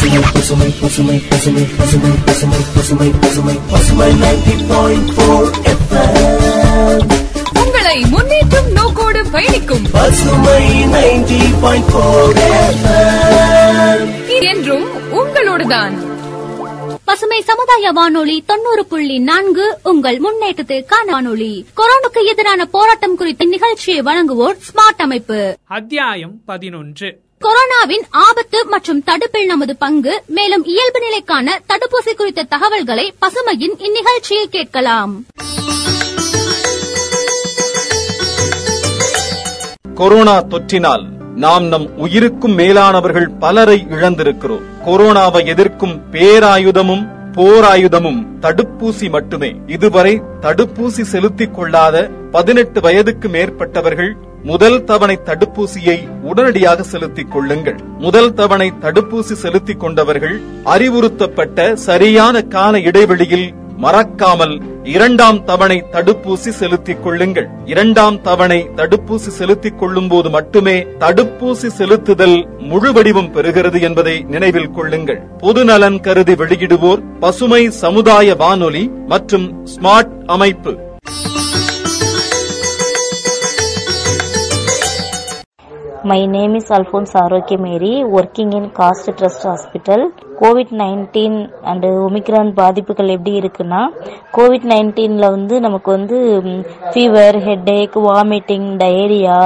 பசுமை பசுமை பசுமை பசுமை பசுமை பசுமை பசுமை பசுமை பசுமை நைன்டி பாயிண்ட் போர் உங்களை முன்னேற்றும் நோக்கோடு பயணிக்கும். பசுமை நைன்டி பாயிண்ட் போர் என்றும் உங்களோடுதான். பசுமை சமுதாய வானொலி தொண்ணூறு புள்ளி நான்கு உங்கள் முன்னேற்றத்திற்கான வானொலி. கொரோனாக்கு எதிரான போராட்டம் குறித்த நிகழ்ச்சியை வழங்குவோர் ஸ்மார்ட் அமைப்பு. அத்தியாயம் பதினொன்று. கொரோனாவின் ஆபத்து மற்றும் தடுப்பில் நமது பங்கு மேலும் இயல்பு நிலைக்கான தடுப்பூசி குறித்த தகவல்களை பசுமையின் இந்நிகழ்ச்சியில் கேட்கலாம். கொரோனா தொற்றினால் நாம் நம் உயிருக்கும் மேலானவர்கள் பலரை இழந்திருக்கிறோம். கொரோனாவை எதிர்க்கும் பேராயுதமும் போராயுதமும் தடுப்பூசி மட்டுமே. இதுவரை தடுப்பூசி செலுத்திக் கொள்ளாத பதினெட்டு வயதுக்கு மேற்பட்டவர்கள் முதல் தவணை தடுப்பூசியை உடனடியாக செலுத்திக் கொள்ளுங்கள். முதல் தவணை தடுப்பூசி செலுத்திக் கொண்டவர்கள் அறிவுறுத்தப்பட்ட சரியான கால இடைவெளியில் மறக்காமல் இரண்டாம் தவணை தடுப்பூசி செலுத்திக் கொள்ளுங்கள். இரண்டாம் தவணை தடுப்பூசி செலுத்திக் கொள்ளும் போது மட்டுமே தடுப்பூசி செலுத்துதல் முழு வடிவம் பெறுகிறது என்பதை நினைவில் கொள்ளுங்கள். பொது நலன் கருதி வெளியிடுவோர் பசுமை சமுதாய வானொலி மற்றும் ஸ்மார்ட் அமைப்பு. My name is Alphonse Arokya Mary, working in Cost Trust Hospital. Covid nineteen and Omicron பாதிப்புகள் எப்படி இருக்குன்னா கோவிட் நைன்டீனில் வந்து நமக்கு வந்து fever headache vomiting diarrhoea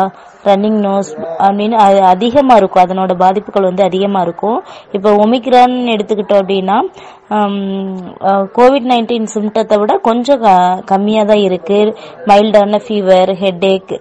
running nose அப்படின்னு அது அதிகமாக இருக்கும். அதனோட பாதிப்புகள் வந்து அதிகமாக இருக்கும். இப்போ ஒமிக்ரான் எடுத்துக்கிட்டோம் அப்படின்னா கோவிட் நைன்டீன் சிம்டத்தை விட கொஞ்சம் கம்மியாக தான் இருக்குது மைல்டான ஃபீவர் ஹெட்ஏக்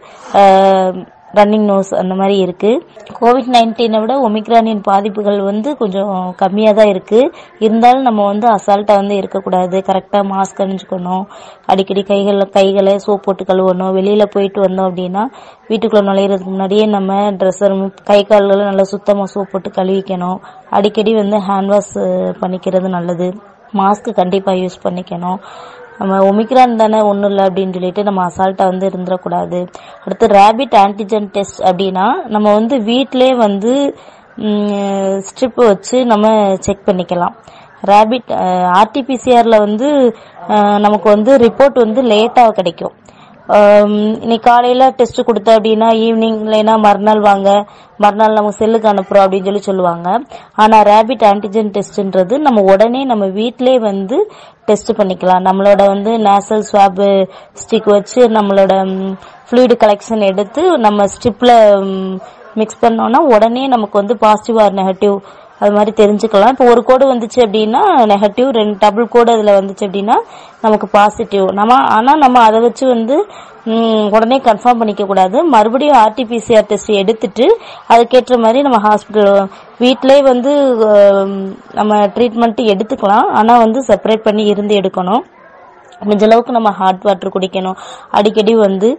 ரன்னிங் நோஸ் அந்த மாதிரி இருக்கு. கோவிட் நைன்டீனை விட ஒமிக்ரானின் பாதிப்புகள் வந்து கொஞ்சம் கம்மியாக தான் இருக்கு. இருந்தாலும் நம்ம வந்து அசால்ட்டாக வந்து இருக்கக்கூடாது. கரெக்டாக மாஸ்க் அணிஞ்சுக்கணும். அடிக்கடி கைகளில் கைகளை சோப் போட்டு கழுவணும். வெளியில் போயிட்டு வந்தோம் அப்படின்னா வீட்டுக்குள்ளே நுழையிறதுக்கு முன்னாடியே நம்ம ட்ரெஸ்ஸர் கை கால்களை நல்லா சுத்தமாக சோப் போட்டு கழுவிக்கணும். அடிக்கடி வந்து ஹேண்ட் வாஷ் பண்ணிக்கிறது நல்லது. மாஸ்க் கண்டிப்பாக யூஸ் பண்ணிக்கணும். நம்ம ஒமிக்ரான் தானே ஒன்றும் இல்லை அப்படின்னு சொல்லிட்டு நம்ம அசால்ட்டாக வந்து இருந்துடக்கூடாது. அடுத்து ரேபிட் ஆன்டிஜென் டெஸ்ட் அப்படின்னா நம்ம வந்து வீட்டிலே வந்து ஸ்ட்ரிப் வச்சு நம்ம செக் பண்ணிக்கலாம். ரேபிட் ஆர்டிபிசிஆரில் வந்து நமக்கு வந்து ரிப்போர்ட் வந்து லேட்டாக கிடைக்கும். இன்னைக்கு காலையில டெஸ்ட் கொடுத்த அப்படின்னா ஈவினிங் இல்லைன்னா மறுநாள் வாங்க மறுநாள் நம்ம செல்லுக்கு அனுப்புறோம் அப்படின்னு சொல்லி சொல்லுவாங்க. ஆனா ரேபிட் ஆன்டிஜென் டெஸ்ட்ன்றது நம்ம உடனே நம்ம வீட்டிலே வந்து டெஸ்ட் பண்ணிக்கலாம். நம்மளோட வந்து நேசல் ஸ்வாப் ஸ்டிக் வச்சு நம்மளோட ஃப்ளூயிட் கலெக்ஷன் எடுத்து நம்ம ஸ்டிப்பில் மிக்ஸ் பண்ணோம்னா உடனே நமக்கு வந்து பாசிட்டிவ் ஆர் நெகட்டிவ் அது மாதிரி தெரிஞ்சுக்கலாம். இப்போ ஒரு கோடு வந்துச்சு அப்படின்னா நெகட்டிவ் ரெண்டு டபுள் கோடு அதில் வந்துச்சு அப்படின்னா நமக்கு பாசிட்டிவ் நம்ம ஆனால் நம்ம அதை வச்சு வந்து உடனே கன்ஃபார்ம் பண்ணிக்க கூடாது. மறுபடியும் ஆர்டிபிசிஆர் டெஸ்ட் எடுத்துட்டு அதுக்கேற்ற மாதிரி நம்ம ஹாஸ்பிட்டல் வீட்டிலே வந்து நம்ம ட்ரீட்மெண்ட்டு எடுத்துக்கலாம். ஆனால் வந்து செப்பரேட் பண்ணி இருந்து எடுக்கணும். முடிஞ்ச அளவுக்கு நம்ம ஹாட் வாட்டர் குடிக்கணும். அடிக்கடி வந்து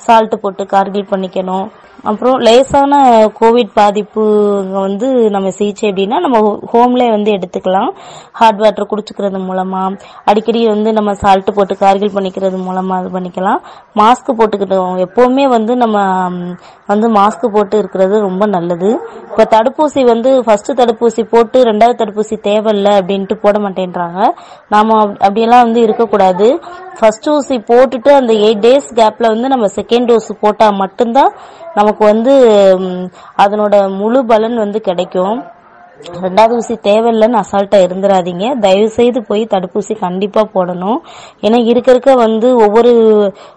சால்ட் போட்டு கார்கில் பண்ணிக்கணும். அப்புறம் லேசான கோவிட் பாதிப்பு வந்து நம்ம சிகிச்சை அப்படின்னா நம்ம ஹோம்ல வந்து எடுத்துக்கலாம். ஹாட் வாட்டர் குடிச்சுக்கிறது மூலமா அடிக்கடி வந்து நம்ம சால்ட் போட்டு கார்கில் பண்ணிக்கிறது மூலமா இது பண்ணிக்கலாம். மாஸ்க் போட்டுக்கிட்டோம். எப்பவுமே வந்து நம்ம வந்து மாஸ்க் போட்டு இருக்கிறது ரொம்ப நல்லது. இப்ப தடுப்பூசி வந்து ஃபர்ஸ்ட் தடுப்பூசி போட்டு ரெண்டாவது தடுப்பூசி தேவையில்லை அப்படின்ட்டு போட மாட்டேன்றாங்க. நாம அப்படியெல்லாம் வந்து இருக்கக்கூடாது. ஃபர்ஸ்ட் ஊசி போட்டுட்டு அந்த எயிட் டேஸ் கேப்ல வந்து நம்ம செகண்ட் டோஸ் போட்டால் மட்டும்தான் நமக்கு வந்து அதனோட முழு பலன் வந்து கிடைக்கும். ரெண்டாவது ஊசி தேவையில்லைன்னு அசால்ட்டாக இருந்துடாதீங்க தயவு செய்து போய் தடுப்பூசி கண்டிப்பாக போடணும். ஏன்னா இருக்க இருக்க வந்து ஒவ்வொரு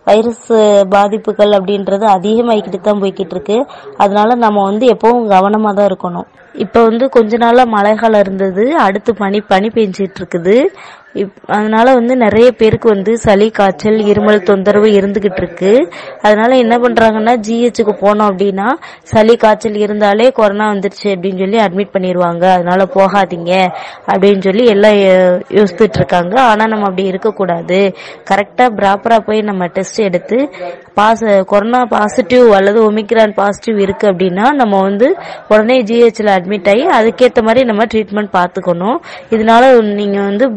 வைரஸ் பாதிப்புகள் அப்படின்றது அதிகமாகிக்கிட்டு தான் போய்கிட்டு இருக்கு. அதனால நம்ம வந்து எப்பவும் கவனமாக தான் இருக்கணும். இப்போ வந்து கொஞ்ச நாளாக மழை காலம் இருந்தது. அடுத்து பனி பனி பெஞ்சிட்டு இருக்குது அதனால வந்து நிறைய பேருக்கு வந்து சளி காய்ச்சல் இருமல் தொந்தரவு இருந்துகிட்டு இருக்கு அதனால என்ன பண்றாங்கன்னா ஜிஹெச்சுக்கு போனோம் அப்படின்னா சளி காய்ச்சல் இருந்தாலே கொரோனா வந்துருச்சு அப்படின்னு சொல்லி அட்மிட் பண்ணிடுவாங்க அதனால போகாதீங்க அப்படின்னு சொல்லி எல்லாம் யோசித்துட்டு இருக்காங்க ஆனா நம்ம அப்படி இருக்கக்கூடாது. கரெக்டா ப்ராப்பரா போய் நம்ம டெஸ்ட் எடுத்து பாஸ் கொரோனா பாசிட்டிவ் அல்லது ஒமிக்ரான் பாசிட்டிவ் இருக்குது அப்படின்னா நம்ம வந்து உடனே ஜிஹெச்சில் அட்மிட் ஆகி அதுக்கேற்ற மாதிரி நம்ம ட்ரீட்மெண்ட் பார்த்துக்கணும். இதனால நீங்கள் வந்து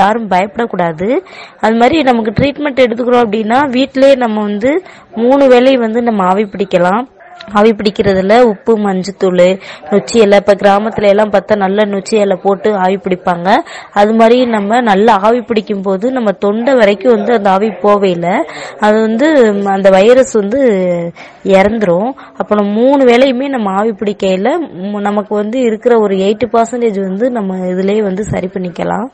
யாரும் பயப்படக்கூடாது. அது மாதிரி நமக்கு ட்ரீட்மெண்ட் எடுத்துக்கிறோம் அப்படின்னா வீட்டிலேயே நம்ம வந்து மூணு வேலையும் வந்து நம்ம ஆவி பிடிக்கலாம். ஆவி பிடிக்கிறதுல உப்பு மஞ்சத்தூள் நொச்சி இலை. இப்போ கிராமத்துல எல்லாம் பார்த்தா நல்ல நொச்சி இலை போட்டு ஆவி பிடிப்பாங்க. அது மாதிரி நம்ம நல்லா ஆவி பிடிக்கும் போது நம்ம தொண்டை வரைக்கும் வந்து அந்த ஆவி போவையில அது வந்து அந்த வைரஸ் வந்து இறந்துரும். அப்போ நம்ம மூணு வேளையுமே நம்ம ஆவி பிடிக்கையில நமக்கு வந்து இருக்கிற ஒரு எயிட்டி பர்சன்டேஜ் வந்து நம்ம இதுலேயே வந்து சரி பண்ணிக்கலாம்.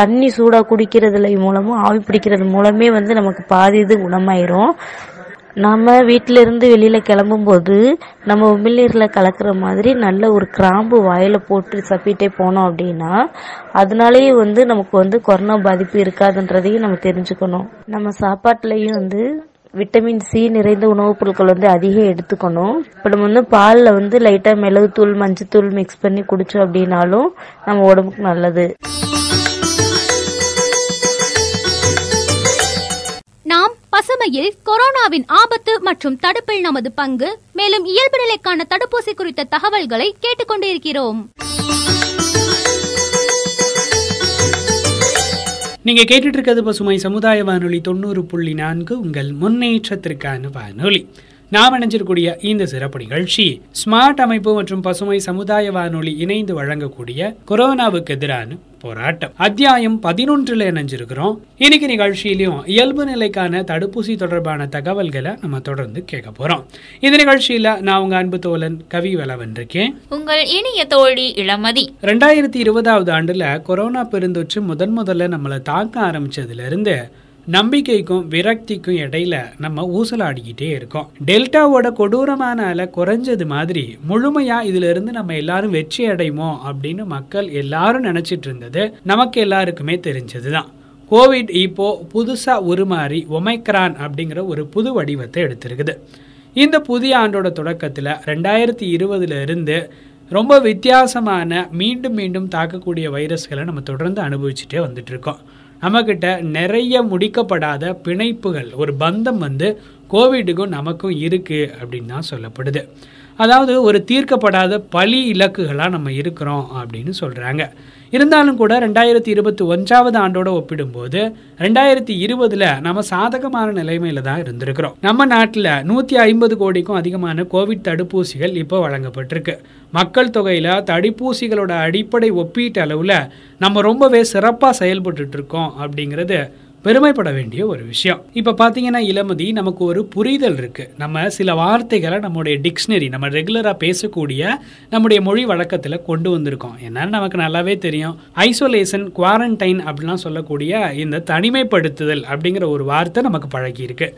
தண்ணி சூடாக குடிக்கிறதுல மூலமும் ஆவி பிடிக்கிறது மூலமே வந்து நமக்கு பாதி இது குணமாயிரும். நம்ம வீட்டில இருந்து கிளம்பும்போது நம்ம உமிழ்நீரில் கலக்கிற மாதிரி நல்ல ஒரு கிராம்பு வாயில் போட்டு சப்பிட்டே போனோம் அப்படின்னா அதனாலேயே வந்து நமக்கு வந்து கொரோனா பாதிப்பு இருக்காதுன்றதையும் நம்ம தெரிஞ்சுக்கணும். நம்ம சாப்பாட்டுலேயும் வந்து விட்டமின் சி நிறைந்த உணவுப் பொருட்கள் வந்து அதிகம் எடுத்துக்கணும். இப்போ நம்ம வந்து பாலில் வந்து லைட்டாக மிளகுத்தூள் மஞ்சத்தூள் மிக்ஸ் பண்ணி குடித்தோம் அப்படின்னாலும் நம்ம உடம்புக்கு நல்லது. நாம் பசுமையில் கொரோனாவின் ஆபத்து மற்றும் தடுப்பில் நமது பங்கு. மேலும் இயல்பு நிலைக்கான தடுப்பூசி குறித்த தகவல்களை கேட்டுக்கொண்டிருக்கிறோம். நீங்க கேட்டுட்டு இருக்கிறது பசுமை சமுதாய வானொலி தொண்ணூறு புள்ளி நான்கு. உங்கள் முன்னேற்றத்திற்கான வானொலி. நாம் இணைஞ்சிருக்கூடிய இந்த சிறப்பு நிகழ்ச்சி ஸ்மார்ட் அமைப்பு மற்றும் பசுமை சமுதாய வானொலி இணைந்து வழங்கக்கூடிய கொரோனாவுக்கு எதிரான போராட்டம். அத்தியாயம் பதினொன்றுல இணைஞ்சிருக்கிறோம். இன்னைக்கு நிகழ்ச்சியிலையும் இயல்பு நிலைக்கான தடுப்பூசி தொடர்பான தகவல்களை நம்ம தொடர்ந்து கேட்க போறோம். இந்த நிகழ்ச்சியில நான் உங்க அன்பு தோழன் கவி வளவன்றிருக்கேன். உங்கள் இனிய தோழி இளமதி. ரெண்டாயிரத்தி இருபதாவது ஆண்டுல கொரோனா பெருந்தொற்று முதன் முதல்ல நம்மளை தாக்க ஆரம்பிச்சதுல இருந்து நம்பிக்கைக்கும் விரக்திக்கும் இடையில நம்ம ஊசலாடிக்கிட்டே இருக்கோம். டெல்டாவோட கொடூரமான அலை குறைஞ்சது மாதிரி முழுமையா இதுல இருந்து நம்ம எல்லாரும் வெற்றி அடைவோம் அப்படின்னு மக்கள் எல்லாரும் நினைச்சிட்டு இருந்தது. நமக்கு எல்லாருக்குமே தெரிஞ்சதுதான். கோவிட் இப்போ புதுசா உருமாறி ஒமைக்ரான் அப்படிங்கிற ஒரு புது வடிவத்தை எடுத்திருக்குது. இந்த புதிய ஆண்டோட தொடக்கத்துல ரெண்டாயிரத்தி இருபதுல இருந்து ரொம்ப வித்தியாசமான மீண்டும் மீண்டும் தாக்கக்கூடிய வைரஸ்களை நம்ம தொடர்ந்து அனுபவிச்சுட்டே வந்துட்டு இருக்கோம். நம்மக்கிட்ட நிறைய முடிக்கப்படாத பிணைப்புகள் ஒரு பந்தம் வந்து கோவிடுக்கும் நமக்கும் இருக்கு அப்படின்னு தான் சொல்லப்படுது. அதாவது ஒரு தீர்க்கப்படாத பழி இலக்குகளாக நம்ம இருக்கிறோம் அப்படின்னு சொல்கிறாங்க இருந்தாலும் கூட ரெண்டாயிரத்தி இருபத்தி ஒன்றாவது ஆண்டோட ஒப்பிடும்போது ரெண்டாயிரத்தி இருபதுல நம்ம சாதகமான நிலைமையில தான் இருந்திருக்கிறோம். நம்ம நாட்டில் நூற்றி ஐம்பது கோடிக்கும் அதிகமான கோவிட் தடுப்பூசிகள் இப்போ வழங்கப்பட்டிருக்கு. மக்கள் தொகையில் தடுப்பூசிகளோட அடிப்படை ஒப்பீட்டு அளவில் நம்ம ரொம்பவே சிறப்பாக செயல்பட்டு இருக்கோம் அப்படிங்கிறது பெருமைப்பட வேண்டிய ஒரு விஷயம். இப்போ பார்த்தீங்கன்னா இளமதி நமக்கு ஒரு புரிதல் இருக்கு. நம்ம சில வார்த்தைகளை நம்முடைய டிக்ஷனரி நம்ம ரெகுலராக பேசக்கூடிய நம்முடைய மொழி வழக்கத்தில் கொண்டு வந்திருக்கோம். என்னன்னு நமக்கு நல்லாவே தெரியும். ஐசோலேஷன் குவாரண்டைன் அப்படிலாம் சொல்லக்கூடிய இந்த தனிமைப்படுத்துதல் அப்படிங்கிற ஒரு வார்த்தை நமக்கு பழகி இருக்கு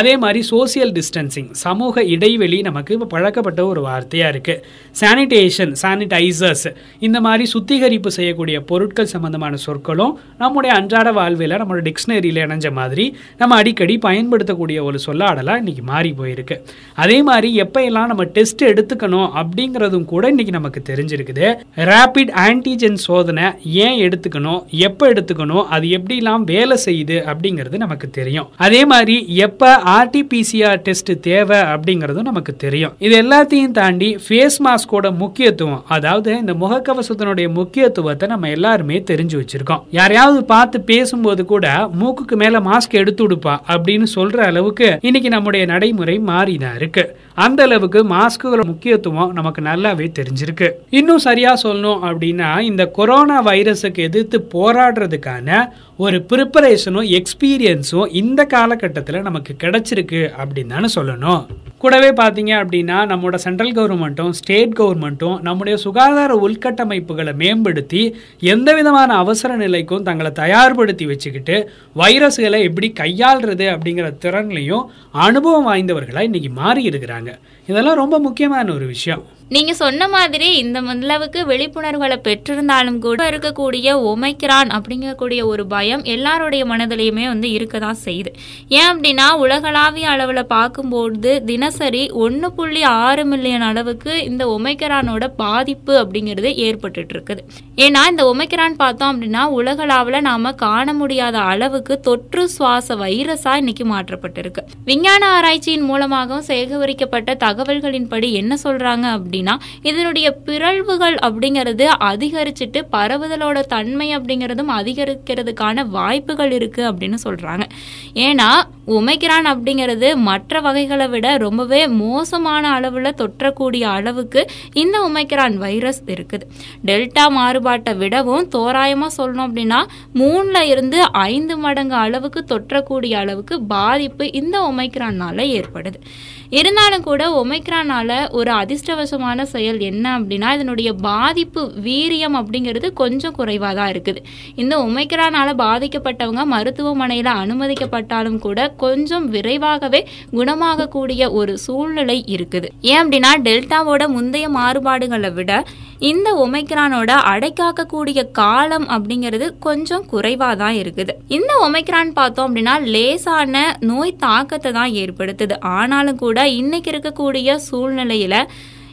அதே மாதிரி சோசியல் டிஸ்டன்சிங் சமூக இடைவெளி நமக்கு இப்போ பழக்கப்பட்ட ஒரு வார்த்தையாக இருக்குது சானிடேஷன் சானிடைசர்ஸ் இந்த மாதிரி சுத்திகரிப்பு செய்யக்கூடிய பொருட்கள் சம்பந்தமான சொற்களும் நம்முடைய அன்றாட வாழ்வில் நம்மளோட டிக்ஷனரியில் இணைஞ்ச மாதிரி நம்ம அடிக்கடி பயன்படுத்தக்கூடிய ஒரு சொல்லாடலாம் இன்றைக்கி மாறி போயிருக்கு. அதே மாதிரி எப்போயெல்லாம் நம்ம டெஸ்ட் எடுத்துக்கணும் அப்படிங்கிறதும் கூட இன்றைக்கி நமக்கு தெரிஞ்சிருக்குது. ரேபிட் ஆன்டிஜென் சோதனை ஏன் எடுத்துக்கணும் எப்போ எடுத்துக்கணும் அது எப்படிலாம் வேலை செய்யுது அப்படிங்கிறது நமக்கு தெரியும். அதே மாதிரி எப்போ ஆர்டிபிசிஆர் டெஸ்ட் தேவை அப்படிங்கிறதும் நமக்கு தெரியும். இது எல்லாத்தையும் தாண்டி ஃபேஸ் மாஸ்கோட முக்கியத்துவம் அதாவது இந்த முகக்கவசத்தினுடைய முக்கியத்துவத்தை நம்ம எல்லாருமே தெரிஞ்சு வச்சிருக்கோம். யாரையாவது பார்த்து பேசும்போது கூட மூக்குக்கு மேல மாஸ்க் எடுத்து விடுப்பா அப்படின்னு சொல்ற அளவுக்கு இன்னைக்கு நம்முடைய நடைமுறை மாறிதான் இருக்கு. அந்த அளவுக்கு மாஸ்குகளோட முக்கியத்துவம் நமக்கு நல்லாவே தெரிஞ்சிருக்கு. இன்னும் சரியா சொல்லணும் அப்படின்னா இந்த கொரோனா வைரஸுக்கு எதிர்த்து போராடுறதுக்கான ஒரு ப்ரிப்பரேஷனும் எக்ஸ்பீரியன்ஸும் இந்த காலகட்டத்தில் நமக்கு கிடைச்சிருக்கு அப்படின்னு தானே சொல்லணும். கூடவே பார்த்தீங்க அப்படின்னா நம்மளோட சென்ட்ரல் கவர்மெண்ட்டும் ஸ்டேட் கவர்மெண்ட்டும் நம்முடைய சுகாதார உள்கட்டமைப்புகளை மேம்படுத்தி எந்த விதமான அவசர நிலைக்கும் தங்களை தயார்படுத்தி வச்சுக்கிட்டு வைரஸ்களை எப்படி கையாள்றது அப்படிங்கிற திறன்லையும் அனுபவம் வாய்ந்தவர்களாக இன்றைக்கி மாறி இருக்கிறாங்க இதெல்லாம் ரொம்ப முக்கியமான ஒரு விஷயம். நீங்க சொன்ன மாதிரி இந்த அளவுக்கு விழிப்புணர்வுகளை பெற்றிருந்தாலும் கூட இருக்கக்கூடிய ஒமைக்கிறான் அப்படிங்கக்கூடிய ஒரு பயம் எல்லாருடைய மனதிலையுமே வந்து இருக்க தான் செய்யுது. ஏன் அப்படின்னா உலகளாவிய அளவில் பார்க்கும்போது தினசரி ஒன்று புள்ளி ஆறு மில்லியன் அளவுக்கு இந்த ஒமைக்கிறானோட பாதிப்பு அப்படிங்கிறது ஏற்பட்டுட்டு இருக்குது ஏன்னா இந்த ஒமைக்கிறான் பார்த்தோம் அப்படின்னா உலகளாவில் நாம காண முடியாத அளவுக்கு தொற்று சுவாச வைரஸா இன்னைக்கு மாற்றப்பட்டிருக்கு. விஞ்ஞான ஆராய்ச்சியின் மூலமாகவும் சேகரிக்கப்பட்ட தகவல்களின்படி என்ன சொல்றாங்க அப்படின்னு அப்படின்னா இதனுடைய பிறழ்வுகள் அப்படிங்கிறது அதிகரிச்சுட்டு பரவுதலோட தன்மை அப்படிங்கிறதும் அதிகரிக்கிறதுக்கான வாய்ப்புகள் இருக்கு அப்படின்னு சொல்றாங்க. ஏன்னா ஒமைக்ரான் அப்படிங்கிறது மற்ற வகைகளை விட ரொம்பவே மோசமான அளவில் தொற்றக்கூடிய அளவுக்கு இந்த ஒமைக்ரான் வைரஸ் இருக்குது. டெல்டா மாறுபாட்டை விடவும் தோராயமாக சொல்லணும் அப்படின்னா மூணில் இருந்து ஐந்து மடங்கு அளவுக்கு தொற்றக்கூடிய அளவுக்கு பாதிப்பு இந்த ஒமைக்ரானால ஏற்படுது. இருந்தாலும் கூட ஒமைக்ரானால ஒரு அதிர்ஷ்டவசமான செயல் என்ன அப்படின்னா இதனுடைய பாதிப்பு வீரியம் அப்படிங்கிறது கொஞ்சம் குறைவாக தான் இருக்குது. இந்த ஒமைக்ரானால பாதிக்கப்பட்டவங்க மருத்துவமனையில் அனுமதிக்கப்பட்டாலும் கூட கொஞ்சம் விரைவாகவே குணமாகக்கூடிய ஒரு சூழ்நிலை இருக்குது. ஏன் அப்படின்னா டெல்டாவோட முந்தைய மாறுபாடுகளை விட இந்த ஒமைக்ரானோட அடைக்காக்கக்கூடிய காலம் அப்படிங்கிறது கொஞ்சம் குறைவாக தான் இருக்குது. இந்த ஒமைக்ரான் பார்த்தோம் அப்படின்னா லேசான நோய் தாக்கத்தை தான் ஏற்படுத்துது. ஆனாலும் கூட இன்னைக்கு இருக்கக்கூடிய சூழ்நிலையில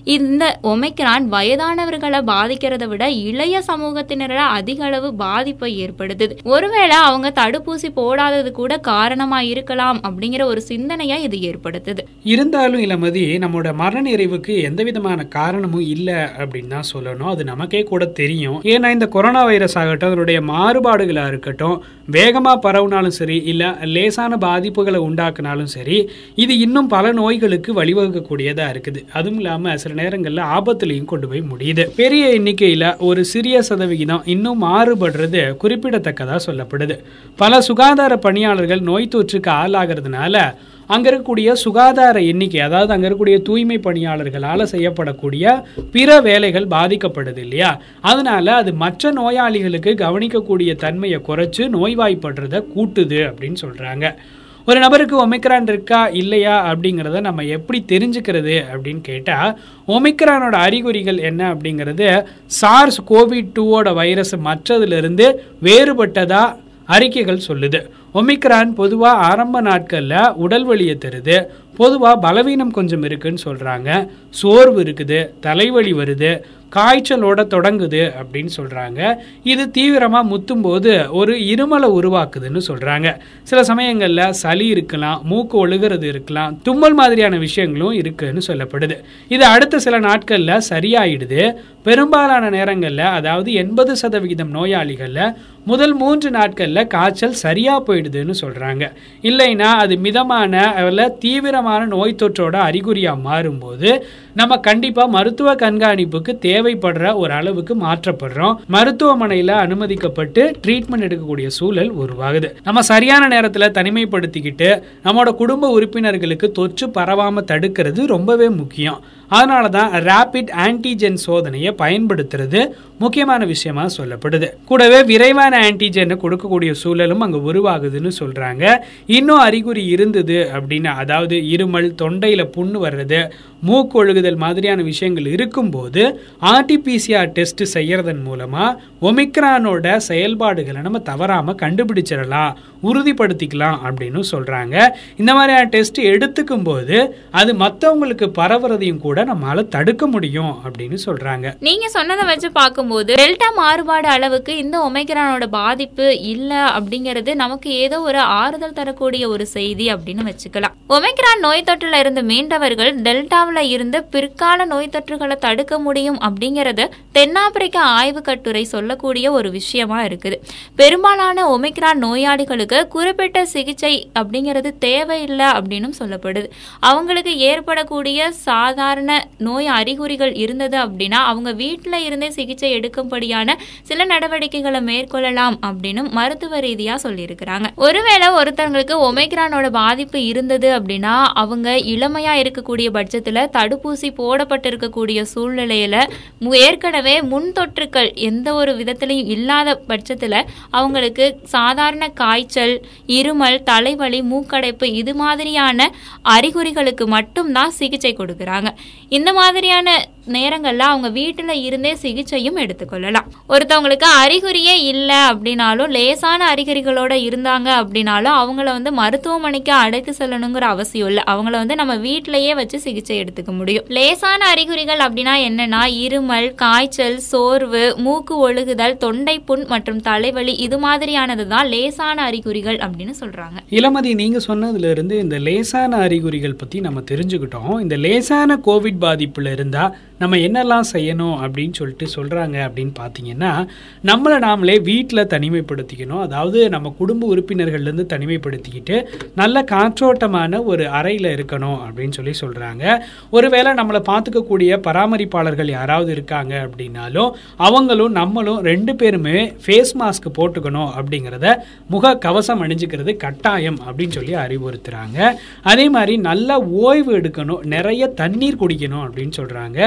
இந்த ஒமைக்ரான் வயதானவர்களை பாதிக்கிறத விட இளைய சமூகத்தினர அதிக அளவு பாதிப்பை ஏற்படுத்துது. ஒருவேளை அவங்க தடுப்பூசி போடாதது கூட காரணமா இருக்கலாம் அப்படிங்கிற ஒரு சிந்தனையா இது ஏற்படுத்துது. இருந்தாலும் இளமதி நம்மளோட மரண நிறைவுக்கு எந்த விதமான காரணமும் இல்லை அப்படின்னு தான் சொல்லணும். அது நமக்கே கூட தெரியும். ஏன்னா இந்த கொரோனா வைரஸ் ஆகட்டும் அதனுடைய மாறுபாடுகளாக இருக்கட்டும் வேகமாக பரவுனாலும் சரி இல்லை லேசான பாதிப்புகளை உண்டாக்குனாலும் சரி இது இன்னும் பல நோய்களுக்கு வழிவகுக்கக்கூடியதாக இருக்குது. அதுவும் இல்லாமல் சில நேரங்களில் ஆபத்துலையும் கொண்டு போய் முடியுது. பெரிய எண்ணிக்கையில் ஒரு சிறிய சதவிகிதம் இன்னும் மாறுபடுறது குறிப்பிடத்தக்கதாக சொல்லப்படுது. பல சுகாதார பணியாளர்கள் நோய் தொற்றுக்கு ஆளாகிறதுனால அங்க இருக்கக்கூடிய சுகாதார எண்ணிக்கை அதாவது அங்க இருக்கக்கூடிய தூய்மை பணியாளர்களால் செய்யப்படக்கூடிய பிற வேலைகள் பாதிக்கப்படுது இல்லையா? அதனால அது மற்ற நோயாளிகளுக்கு கவனிக்கக்கூடிய தன்மையை குறைச்சு நோய்வாய்ப்படுறத கூட்டுது அப்படின்னு சொல்றாங்க. ஒரு நபருக்கு ஒமிக்ரான் இருக்கா இல்லையா அப்படிங்கிறத நம்ம எப்படி தெரிஞ்சுக்கிறது அப்படின்னு கேட்டால் ஒமிக்ரானோட அறிகுறிகள் என்ன அப்படிங்கிறது சார்ஸ் கோவிட் டூவோட வைரஸ் மற்றதிலிருந்து வேறுபட்டதா அறிக்கைகள் சொல்லுது. ஒமிக்ரான் பொதுவாக ஆரம்ப நாட்களில் உடல் வலியை தருது. பொதுவாக பலவீனம் கொஞ்சம் இருக்குன்னு சொல்கிறாங்க சோர்வு இருக்குது தலைவலி வருது. காய்ச்சலோட தொடங்குது அப்படின்னு சொல்கிறாங்க இது தீவிரமாக முத்தும்போது ஒரு இருமலை உருவாக்குதுன்னு சொல்கிறாங்க சில சமயங்களில் சளி இருக்கலாம் மூக்கு ஒழுகிறது இருக்கலாம் தும்மல் மாதிரியான விஷயங்களும் இருக்குதுன்னு சொல்லப்படுது. இது அடுத்த சில நாட்களில் சரியாயிடுது. பெரும்பாலான நேரங்களில் அதாவது எண்பது சதவிகிதம் நோயாளிகளில் முதல் மூன்று நாட்களில் காய்ச்சல் சரியாக போயிடுதுன்னு சொல்கிறாங்க இல்லைன்னா அது மிதமான அதில் தீவிரமான நோய் தொற்றோட அறிகுறியாக மாறும்போது நம்ம கண்டிப்பாக மருத்துவ கண்காணிப்புக்கு தேவைப்படுற ஒரு அளவுக்கு மாற்றப்படுறோம். மருத்துவமனையில் அனுமதிக்கப்பட்டு ட்ரீட்மெண்ட் எடுக்கக்கூடிய சூழல் உருவாகுது. நம்ம சரியான நேரத்தில் தனிமைப்படுத்திக்கிட்டு நம்மளோட குடும்ப உறுப்பினர்களுக்கு தொற்று பரவாமல் தடுக்கிறது ரொம்பவே முக்கியம். அதனால தான் ரேபிட் ஆன்டிஜென் சோதனையை பயன்படுத்துறது முக்கியமான விஷயமா சொல்லப்படுது. கூடவே விரைவான ஆன்டிஜென் கொடுக்கக்கூடிய சூழலும் அங்கே உருவாகுதுன்னு சொல்றாங்க. இன்னும் அறிகுறி இருந்தது அப்படின்னு அதாவது இருமல் தொண்டையில புண்ணு வர்றது மூக்கொழுகுதல் மாதிரியான விஷயங்கள் இருக்கும்போது ஆர்டிபிசிஆர் டெஸ்ட் செய்யறதன் மூலமா ஒமிக்ரானோட செயல்பாடுகளை நம்ம தவறாம கண்டுபிடிச்சிடலாம் உறுதிப்படுத்திக்கலாம் அப்படின்னு சொல்றாங்க. இந்த மாதிரியான டெஸ்ட் எடுத்துக்கும் போது அது மற்றவங்களுக்கு பரவுறதையும் கூட நம்மளால தடுக்க முடியும் அப்படின்னு சொல்றாங்க. நீங்க சொன்னதை வச்சு பார்க்கும்போது டெல்டா மாறுபாடு அளவுக்கு இந்த ஒமைக்ரானோட பாதிப்பு இல்ல அப்படிங்கிறது நமக்கு ஏதோ ஒரு ஆறுதல் தரக்கூடிய ஒரு செய்தி அப்படின்னு வச்சுக்கலாம். ஒமைக்ரான் நோய் தொற்றுல இருந்து மீண்டவர்கள் டெல்டாவில் இருந்து பிற்கால நோய் தொற்றுகளை தடுக்க முடியும் அப்படிங்கறது தென்னாப்பிரிக்க ஆய்வு கட்டுரை சொல்லக்கூடிய ஒரு விஷயமா இருக்குது. பெரும்பாலான ஒமைக்ரான் நோயாளிகளுக்கு குறிப்பிட்ட சிகிச்சை அப்படிங்கிறது தேவையில்லை அப்படின்னு சொல்லப்படுது. அவங்களுக்கு ஏற்படக்கூடிய சாதாரண நோய் அறிகுறிகள் இருந்தது அப்படின்னா அவங்க வீட்டில் இருந்தே சிகிச்சை எடுக்கும்படியான சில நடவடிக்கைகளை மேற்கொள்ளலாம் அப்படின்னு மருத்துவ ரீதியாக சொல்லியிருக்கிறாங்க. ஒருவேளை ஒருத்தவங்களுக்கு ஒமைக்ரானோட பாதிப்பு இருந்தது அப்படின்னா அவங்க இளமையாக இருக்கக்கூடிய பட்சத்தில் தடுப்பூசி போடப்பட்டிருக்கக்கூடிய சூழ்நிலையில் ஏற்கனவே முன் தொற்றுக்கள் எந்த ஒரு விதத்திலையும் இல்லாத பட்சத்தில் அவங்களுக்கு சாதாரண காய்ச்சல் இருமல் தலைவலி மூக்கடைப்பு இது மாதிரியான அறிகுறிகளுக்கு மட்டும்தான் சிகிச்சை கொடுக்குறாங்க. இந்த மாதிரியான நேரங்களில் அவங்க வீட்டில் இருந்தே சிகிச்சையும் எடுத்துக்கொள்ளலாம். ஒருத்தவங்களுக்கு அறிகுறியே இல்லை அப்படின்னாலும் லேசான அறிகுறிகளோட இருந்தாங்க அப்படின்னாலும் அவங்கள வந்து மருத்துவமனைக்கு அழைத்து செல்லணுங்கிற அவசியம் இல்லை. அவங்கள வந்து நம்ம வீட்டிலையே வச்சு சிகிச்சை எடுத்துக்க முடியும். லேசான அறிகுறிகள் அப்படின்னா என்னன்னா இருமல் காய்ச்சல் சோர்வு மூக்கு ஒழுகுதல் தொண்டை புண் மற்றும் தலைவலி இது மாதிரியானது தான் லேசான அறிகுறிகள் அப்படின்னு சொல்றாங்க. இளமதி நீங்க சொன்னதுல இருந்து இந்த லேசான அறிகுறிகள் பத்தி நம்ம தெரிஞ்சுக்கிட்டோம். இந்த லேசான கோவிட் பாதிப்புல இருந்தா நம்ம என்னெல்லாம் செய்யணும் அப்படின்னு சொல்லிட்டு சொல்கிறாங்க அப்படின்னு பார்த்தீங்கன்னா நம்மளை நாமளே வீட்டில் தனிமைப்படுத்திக்கணும். அதாவது நம்ம குடும்ப உறுப்பினர்கள்லேருந்து தனிமைப்படுத்திக்கிட்டு நல்ல காற்றோட்டமான ஒரு அறையில் இருக்கணும் அப்படின்னு சொல்லி சொல்கிறாங்க ஒருவேளை நம்மளை பார்த்துக்கக்கூடிய பராமரிப்பாளர்கள் யாராவது இருக்காங்க அப்படின்னாலும் அவங்களும் நம்மளும் ரெண்டு பேருமே ஃபேஸ் மாஸ்க் போட்டுக்கணும் அப்படிங்கிறத முக கவசம் அணிஞ்சுக்கிறது கட்டாயம் அப்படின்னு சொல்லி அறிவுறுத்துகிறாங்க அதே மாதிரி நல்லா ஓய்வு எடுக்கணும் நிறைய தண்ணீர் குடிக்கணும் அப்படின்னு சொல்கிறாங்க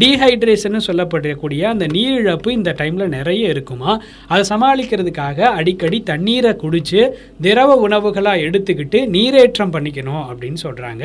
டீஹைட்ரேஷன் சொல்லப்படக்கூடிய அந்த நீர் இழப்பு இந்த டைம்ல நிறைய இருக்குமா? அதை சமாளிக்கிறதுக்காக அடிக்கடி தண்ணீரை குடிச்சு திரவ உணவுகளா எடுத்துக்கிட்டு நீரேற்றம் பண்ணிக்கணும் அப்படின்னு சொல்றாங்க.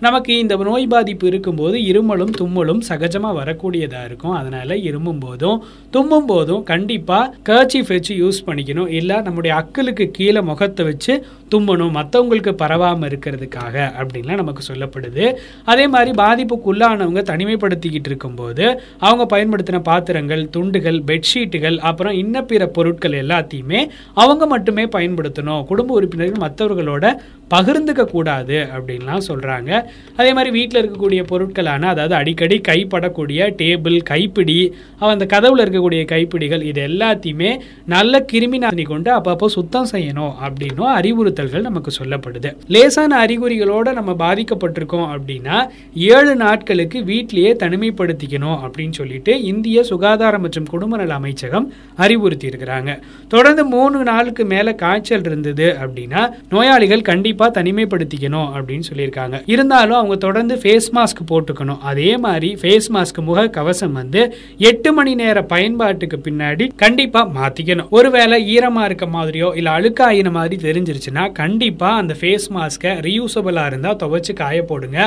நமக்கு இந்த நோய் பாதிப்பு இருக்கும்போது இருமலும் தும்மலும் சகஜமா வரக்கூடியதாக இருக்கும். அதனால இருமும் போதும் தும்மும் போதும் கண்டிப்பாக கர்ச்சீஃப் வச்சு யூஸ் பண்ணிக்கணும். இல்லை நம்முடைய அக்கலுக்கு கீழே முகத்தை வச்சு தும்மணும் மற்றவங்களுக்கு பரவாமல் இருக்கிறதுக்காக அப்படின்லாம் நமக்கு சொல்லப்படுது. அதே மாதிரி பாதிப்புக்குள்ளானவங்க தனிமைப்படுத்திக்கிட்டு இருக்கும்போது அவங்க பயன்படுத்தின பாத்திரங்கள் துண்டுகள் பெட்ஷீட்டுகள் அப்புறம் இன்ன பிற பொருட்கள் எல்லாத்தையுமே அவங்க மட்டுமே பயன்படுத்தணும். குடும்ப உறுப்பினர்கள் மற்றவர்களோட பகிர்ந்துக்க கூடாது அப்படின்லாம் சொல்கிறாங்க அதே மாதிரி வீட்டில் இருக்கக்கூடிய பொருட்களான அதாவது அடிக்கடி கைப்படக்கூடிய டேபிள் கைப்பிடி அந்த கதவுல இருக்கக்கூடிய கைப்பிடிகள் இது எல்லாத்தையுமே நல்ல கிருமி நாசினி கொண்டு அப்பப்போ சுத்தம் செய்யணும் அப்படின்னும் அறிவுறுத்தல்கள் நமக்கு சொல்லப்படுது. லேசான அறிகுறிகளோட நம்ம பாதிக்கப்பட்டிருக்கோம் அப்படின்னா ஏழு நாட்களுக்கு வீட்டிலேயே தனிமைப்படுத்திக்கணும் அப்படின்னு சொல்லிட்டு இந்திய சுகாதாரம் மற்றும் குடும்ப நல அமைச்சகம் அறிவுறுத்தி இருக்கிறாங்க தொடர்ந்து மூணு நாளுக்கு மேல காய்ச்சல் இருந்தது அப்படின்னா நோயாளிகள் கண்டிப்பாக கண்டிப்பாக தனிமைப்படுத்திக்கணும் அப்படின்னு சொல்லியிருக்காங்க. இருந்தாலும் அவங்க தொடர்ந்து ஃபேஸ் மாஸ்க் போட்டுக்கணும். அதே மாதிரி ஃபேஸ் மாஸ்க் முக கவசம் வந்து எட்டு மணி நேர பயன்பாட்டுக்கு பின்னாடி கண்டிப்பாக மாத்திக்கணும். ஒருவேளை ஈரமா இருக்க மாதிரியோ இல்லை அழுக்காயின மாதிரி தெரிஞ்சிருச்சுன்னா கண்டிப்பாக அந்த ஃபேஸ் மாஸ்கை ரீயூசபிளாக இருந்தால் துவைச்சு காய போடுங்க.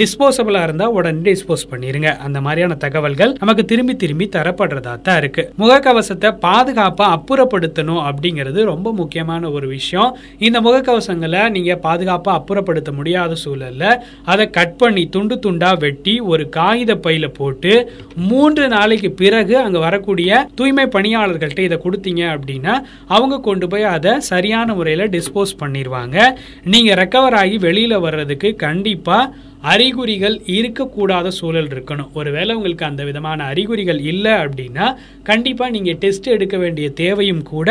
டிஸ்போசபிளா இருந்தால் உடனே டிஸ்போஸ் பண்ணிடுங்க அந்த மாதிரியான தகவல்கள் நமக்கு திரும்பி திரும்பி தரப்படுறதா தான் இருக்கு. முகக்கவசத்தை பாதுகாப்பாக அப்புறப்படுத்தணும் அப்படிங்கிறது ரொம்ப முக்கியமான ஒரு விஷயம். இந்த முகக்கவசங்களை நீங்க பாதுகாப்பாக அப்புறப்படுத்த முடியாத சூழல்ல அதை கட் பண்ணி துண்டு துண்டா வெட்டி ஒரு காகித பையில போட்டு மூன்று நாளைக்கு பிறகு அங்கே வரக்கூடிய தூய்மை பணியாளர்கள்ட்ட இதை கொடுத்தீங்க அப்படின்னா அவங்க கொண்டு போய் அதை சரியான முறையில் டிஸ்போஸ் பண்ணிடுவாங்க நீங்கள் ரெக்கவர் ஆகி வெளியில் வர்றதுக்கு கண்டிப்பாக அறிகுறிகள் இருக்கக்கூடாத சூழல் இருக்கணும். ஒருவேளை உங்களுக்கு அந்த விதமான அறிகுறிகள் இல்லை அப்படின்னா கண்டிப்பாக நீங்கள் டெஸ்ட் எடுக்க வேண்டிய தேவையும் கூட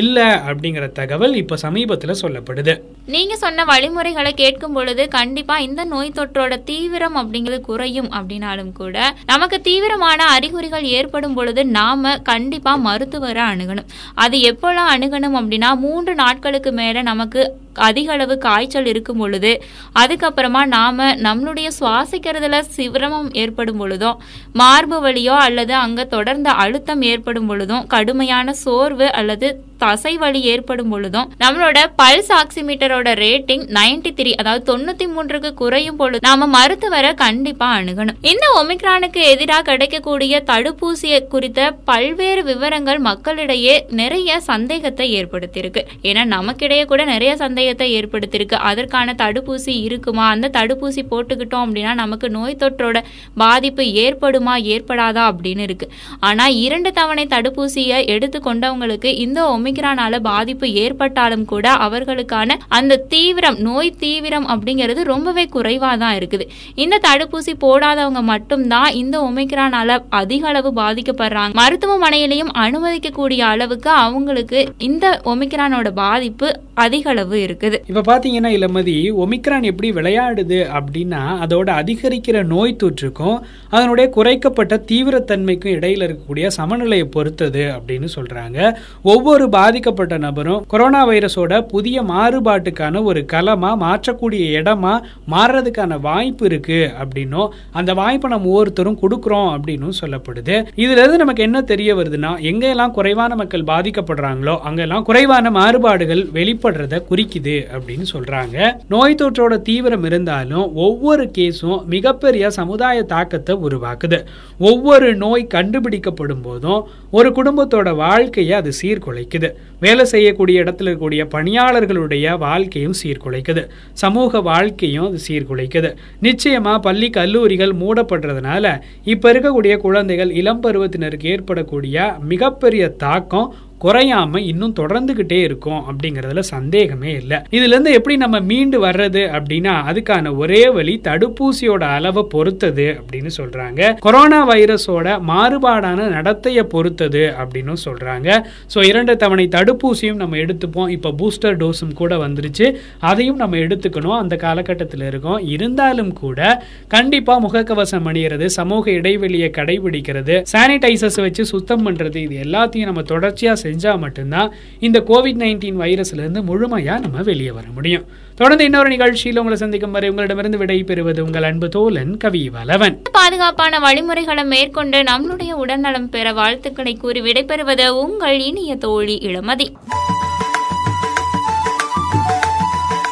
இல்லை அப்படிங்கிற தகவல் இப்போ சமீபத்தில் சொல்லப்படுது. நீங்க சொன்ன வழிமுறைகளை கேட்கும் பொழுது கண்டிப்பா இந்த நோய் தொற்றோட தீவிரம் அப்படிங்கிறது குறையும் அப்படின்னாலும் கூட நமக்கு தீவிரமான அறிகுறிகள் ஏற்படும் பொழுது நாம கண்டிப்பா மருத்துவரை அணுகணும். அது எப்போல்லாம் அணுகணும் அப்படின்னா மூன்று நாட்களுக்கு மேல நமக்கு அதிக அளவு காய்ச்சல் இருக்கும் பொழுது அதுக்கப்புறமா நாம நம்மளுடைய சுவாசிக்கிறதுல சிரமம் ஏற்படும் பொழுதும் மார்பு வலியோ அல்லது அங்க தொடர்ந்த அழுத்தம் ஏற்படும் பொழுதும் கடுமையான சோர்வு அல்லது தசை வலி ஏற்படும் பொழுதும் நம்மளோட பல்ஸ் ஆக்சிமீட்டரோட ரேட்டிங் 93 த்ரீ அதாவது தொண்ணூத்தி மூன்றுக்கு குறையும் பொழுது நாம மருத்துவரை கண்டிப்பா அணுகணும். இந்த ஒமிக்ரானுக்கு எதிராக கிடைக்கக்கூடிய தடுப்பூசியை குறித்த பல்வேறு விவரங்கள் மக்களிடையே நிறைய சந்தேகத்தை ஏற்படுத்தியிருக்கு. ஏன்னா நமக்கிடையே கூட நிறைய சந்தேகம் சந்தேகத்தை ஏற்படுத்தியிருக்கு. அதற்கான தடுப்பூசி இருக்குமா? அந்த தடுப்பூசி போட்டுக்கிட்டோம் அப்படின்னா நமக்கு நோய் தொற்றோட பாதிப்பு ஏற்படுமா ஏற்படாதா அப்படின்னு இருக்கு. ஆனா இரண்டு தவணை தடுப்பூசியை எடுத்து கொண்டவங்களுக்கு இந்த ஒமிக்ரானால பாதிப்பு ஏற்பட்டாலும் கூட அவர்களுக்கான அந்த தீவிரம் நோய் தீவிரம் அப்படிங்கிறது ரொம்பவே குறைவா தான் இருக்குது. இந்த தடுப்பூசி போடாதவங்க மட்டும்தான் இந்த ஒமிக்ரானால அதிக அளவு பாதிக்கப்படுறாங்க. மருத்துவமனையிலையும் அனுமதிக்கக்கூடிய அளவுக்கு அவங்களுக்கு இந்த ஒமிக்ரானோட பாதிப்பு அதிக அளவு இருக்குது. இப்ப பாத்தீங்கன்னா இளமதி ஒமிக்ரான் எப்படி விளையாடுது அப்படின்னா அதோட அதிகரிக்கிற நோய் தொற்றுக்கும் அதனுடைய குறைக்கப்பட்ட தீவிரத்தன்மைக்கும் இடையில இருக்கக்கூடிய சமநிலையை பொறுத்தது அப்படின்னு சொல்றாங்க. ஒவ்வொரு பாதிக்கப்பட்ட நபரும் கொரோனா வைரஸோட புதிய மாறுபாட்டுக்கான ஒரு களமா மாற்றக்கூடிய இடமா மாறுறதுக்கான வாய்ப்பு இருக்கு அப்படின்னும் அந்த வாய்ப்பை நம்ம ஒவ்வொருத்தரும் கொடுக்குறோம் அப்படின்னும் சொல்லப்படுது. இதுல இருந்து நமக்கு என்ன தெரிய வருதுன்னா எங்கெல்லாம் குறைவான மக்கள் பாதிக்கப்படுறாங்களோ அங்கெல்லாம் குறைவான மாறுபாடுகள் ஏற்படுறத குறிக்குது அப்படின்னு சொல்றாங்க. நோய் தொற்றோட தீவிரம் இருந்தாலும் ஒவ்வொரு கேஸும் மிகப்பெரிய சமுதாய தாக்கத்தை உருவாக்குது. ஒவ்வொரு நோய் கண்டுபிடிக்கப்படும் போதும் ஒரு குடும்பத்தோட வாழ்க்கையை அது சீர்குலைக்குது. வேலை செய்யக்கூடிய இடத்துல இருக்கக்கூடிய பணியாளர்களுடைய வாழ்க்கையும் சீர்குலைக்குது. சமூக வாழ்க்கையும் அது சீர்குலைக்குது. நிச்சயமா பள்ளி கல்லூரிகள் மூடப்படுறதுனால இப்ப இருக்கக்கூடிய குழந்தைகள் இளம் பருவத்தினருக்கு ஏற்படக்கூடிய மிகப்பெரிய தாக்கம் குறையாம இன்னும் தொடர்ந்துகிட்டே இருக்கும் அப்படிங்கறதுல சந்தேகமே இல்லை. இதுல இருந்து எப்படி நம்ம மீண்டு வர்றது அப்படின்னா அதுக்கான ஒரே வழி தடுப்பூசியோட அளவை பொறுத்தது அப்படின்னு சொல்றாங்க. கொரோனா வைரஸோட மாறுபாடான நடத்தையை பொறுத்தது அப்படின்னு சொல்றாங்க. ஸோ இரண்டு தவணை தடுப்பூசியும் நம்ம எடுத்துப்போம். இப்போ பூஸ்டர் டோஸும் கூட வந்துருச்சு. அதையும் நம்ம எடுத்துக்கணும். அந்த காலகட்டத்தில் இருக்கோம். இருந்தாலும் கூட கண்டிப்பா முகக்கவசம் அணிகிறது சமூக இடைவெளியை கடைபிடிக்கிறது சானிடைசர்ஸ் வச்சு சுத்தம் பண்றது இது எல்லாத்தையும் நம்ம தொடர்ச்சியா செஞ்சா மட்டும்தான் இந்த கோவிட் நைன்டீன் வைரஸ்ல இருந்து முழுமையா நம்ம வெளியே வர முடியும். தொடர்ந்து இன்னொரு நிகழ்ச்சியில் உங்களை சந்திக்கும் வரை உங்களிடமிருந்து விடை பெறுவது உங்கள் அன்பு தோலன் கவி வலவன். பாதுகாப்பான வழிமுறைகளை மேற்கொண்டு நம்மளுடைய உடல்நலம் பெற வாழ்த்துக்களை கூறி விடைபெறுவது உங்கள் இனிய தோழி இளமதி.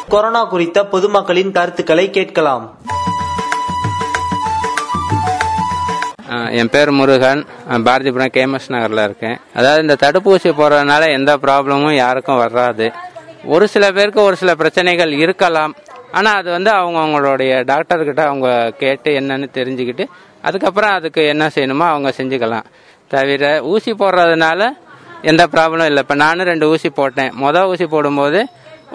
கொரோனா குறித்த பொதுமக்களின் கருத்துக்களை கேட்கலாம். என் பேர் முருகன். பாரதிபுரம் கேமஸ் நகரில் இருக்கேன். அதாவது இந்த தடுப்பூசி போடுறதுனால எந்த ப்ராப்ளமும் யாருக்கும் வராது. ஒரு சில பேருக்கு ஒரு சில பிரச்சனைகள் இருக்கலாம். ஆனால் அது வந்து அவங்க அவங்களுடைய டாக்டர்கிட்ட அவங்க கேட்டு என்னன்னு தெரிஞ்சுக்கிட்டு அதுக்கப்புறம் அதுக்கு என்ன செய்யணுமோ அவங்க செஞ்சுக்கலாம். தவிர ஊசி போடுறதுனால எந்த ப்ராப்ளமும் இல்லை. இப்போ நானும் ரெண்டு ஊசி போட்டேன். மொதல் ஊசி போடும்போது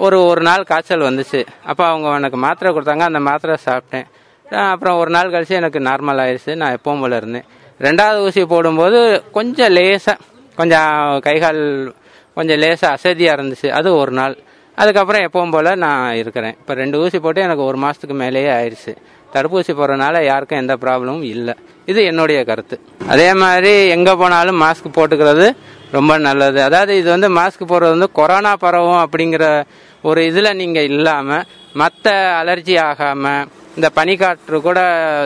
ஒரு ஒரு நாள் காய்ச்சல் வந்துச்சு. அப்போ அவங்க எனக்கு மாத்திரை கொடுத்தாங்க. அந்த மாத்திரை சாப்பிட்டேன். அப்புறம் ஒரு நாள் கழிச்சு எனக்கு நார்மல் ஆயிடுச்சு நான் எப்பவும் போல இருந்தேன். ரெண்டாவது ஊசி போடும்போது கொஞ்சம் லேசாக கொஞ்சம் கைகால் கொஞ்சம் லேசாக அசதியாக இருந்துச்சு. அது ஒரு நாள். அதுக்கப்புறம் எப்பவும் போல் நான் இருக்கிறேன். இப்போ ரெண்டு ஊசி போட்டு எனக்கு ஒரு மாதத்துக்கு மேலேயே ஆயிடுச்சு தடுப்பூசி போடுறதுனால யாருக்கும் எந்த ப்ராப்ளமும் இல்லை. இது என்னுடைய கருத்து. அதே மாதிரி எங்கே போனாலும் மாஸ்க் போட்டுக்கிறது ரொம்ப நல்லது. அதாவது இது வந்து மாஸ்க் போடுறது வந்து கொரோனா பரவும் அப்படிங்கிற ஒரு இதில் நீங்கள் இல்லாமல் மற்ற அலர்ஜி ஆகாமல் இந்த பனிக்காற்று கூட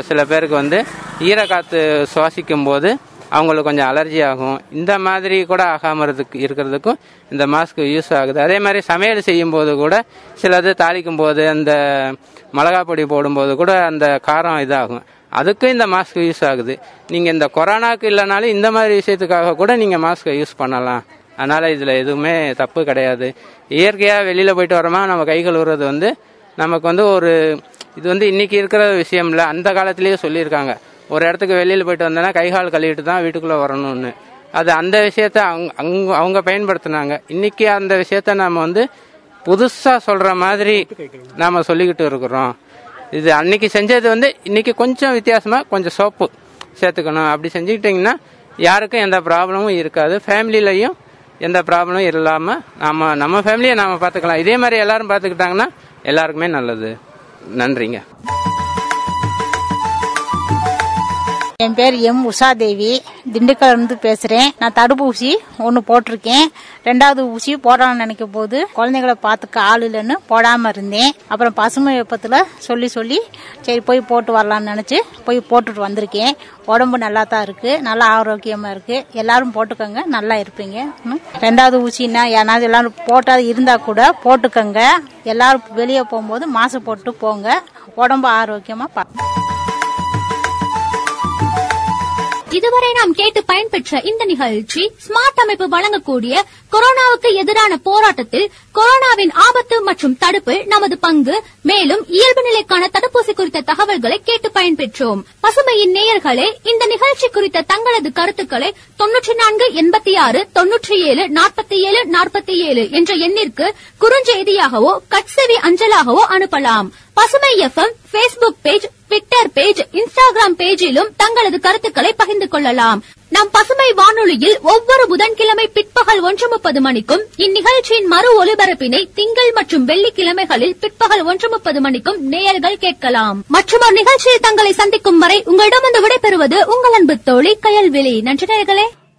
சில பேருக்கு வந்து ஈரக்காற்று சுவாசிக்கும் போது அவங்களுக்கு கொஞ்சம் அலர்ஜி ஆகும். இந்த மாதிரி கூட ஆகாம இருக்கிறதுக்கும் இந்த மாஸ்க் யூஸ் ஆகுது. அதே மாதிரி சமையல் செய்யும் போது கூட சிலது தாளிக்கும் போது அந்த மிளகா பொடி போடும்போது கூட அந்த காரம் இதாகும். அதுக்கும் இந்த மாஸ்க் யூஸ் ஆகுது. நீங்கள் இந்த கொரோனாக்கு இல்லைனாலும் இந்த மாதிரி விஷயத்துக்காக கூட நீங்கள் மாஸ்கை யூஸ் பண்ணலாம். அதனால் இதில் எதுவுமே தப்பு கிடையாது. இயற்கையாக வெளியில் போயிட்டு வரோமா நம்ம கை கழுவுறது வந்து நமக்கு வந்து ஒரு இது வந்து இன்னைக்கு இருக்கிற விஷயம் இல்லை அந்த காலத்திலேயே சொல்லியிருக்காங்க. ஒரு இடத்துக்கு வெளியில் போயிட்டு வந்தோன்னா கை கால் கழுவிட்டு தான் வீட்டுக்குள்ளே வரணும்னு. அது அந்த விஷயத்த அவங்க அவங்க அவங்க பயன்படுத்தினாங்க. இன்னைக்கு அந்த விஷயத்த நாம் வந்து புதுசாக சொல்கிற மாதிரி நாம் சொல்லிக்கிட்டு இருக்கிறோம். இது அன்னைக்கு செஞ்சது வந்து இன்னைக்கு கொஞ்சம் வித்தியாசமாக கொஞ்சம் சோப்பு சேர்த்துக்கணும். அப்படி செஞ்சுக்கிட்டிங்கன்னா யாருக்கும் எந்த ப்ராப்ளமும் இருக்காது. ஃபேமிலியிலையும் எந்த ப்ராப்ளமும் இல்லாமல் நாம் நம்ம ஃபேமிலியை நாம் பார்த்துக்கலாம். இதே மாதிரி எல்லாரும் பார்த்துக்கிட்டாங்கன்னா எல்லாருக்குமே நல்லது. நன்றிங்க. என் பேர் எம் உஷாதேவி. திண்டுக்கல் இருந்து பேசுறேன். நான் தடுப்பூசி ஒன்று போட்டிருக்கேன். ரெண்டாவது ஊசி போடலாம்னு நினைக்கும் போது குழந்தைங்களை பார்த்துக்க ஆள் இல்லைன்னு போடாம இருந்தேன். அப்புறம் பசுமை வெப்பத்தில் சொல்லி சொல்லி சரி போய் போட்டு வரலாம்னு நினைச்சு போய் போட்டுட்டு வந்திருக்கேன். உடம்பு நல்லா தான் இருக்கு. நல்லா ஆரோக்கியமா இருக்கு. எல்லாரும் போட்டுக்கோங்க. நல்லா இருப்பீங்க. ரெண்டாவது ஊசின்னா யாராவது எல்லாரும் போட்டாது இருந்தா கூட போட்டுக்கோங்க. எல்லாரும் வெளியே போகும்போது மாசு போட்டு போங்க. உடம்பு ஆரோக்கியமா பா இதுவரை நாம் கேட்டு பயன்பெற்ற இந்த நிகழ்ச்சி ஸ்மார்ட் அமைப்பு வழங்கக்கூடிய கொரோனாவுக்கு எதிரான போராட்டத்தில் கொரோனாவின் ஆபத்து மற்றும் தடுப்பு நமது பங்கு. மேலும் இயல்பு நிலைக்கான தடுப்பூசி குறித்த தகவல்களை கேட்டு பயன்பெற்றோம். பசுமையின் நேயர்களே இந்த நிகழ்ச்சி குறித்த தங்களது கருத்துக்களை தொன்னூற்றி நான்கு எண்பத்தி ஆறு தொன்னூற்றி ஏழு நாற்பத்தி ஏழு நாற்பத்தி ஏழு என்ற எண்ணிற்கு குறுஞ்செய்தியாகவோ கட்செவி அஞ்சலாகவோ அனுப்பலாம். பசுமை FM Facebook page Twitter page Instagram பேஜிலும் தங்களது கருத்துக்களை பகிர்ந்து கொள்ளலாம். நம் பசுமை வானொலியில் ஒவ்வொரு புதன்கிழமை பிற்பகல் ஒன்று முப்பது மணிக்கும் இந்நிகழ்ச்சியின் மறு ஒலிபரப்பினை திங்கள் மற்றும் வெள்ளிக்கிழமைகளில் பிற்பகல் ஒன்று முப்பது மணிக்கும் நேயர்கள் கேட்கலாம். மற்றும் ஒரு நிகழ்ச்சியில் தங்களை சந்திக்கும் வரை உங்களிடமிருந்து விடைபெறுவது உங்கள் அன்பு தோழி கயல்விழி. நன்றி நேர்களே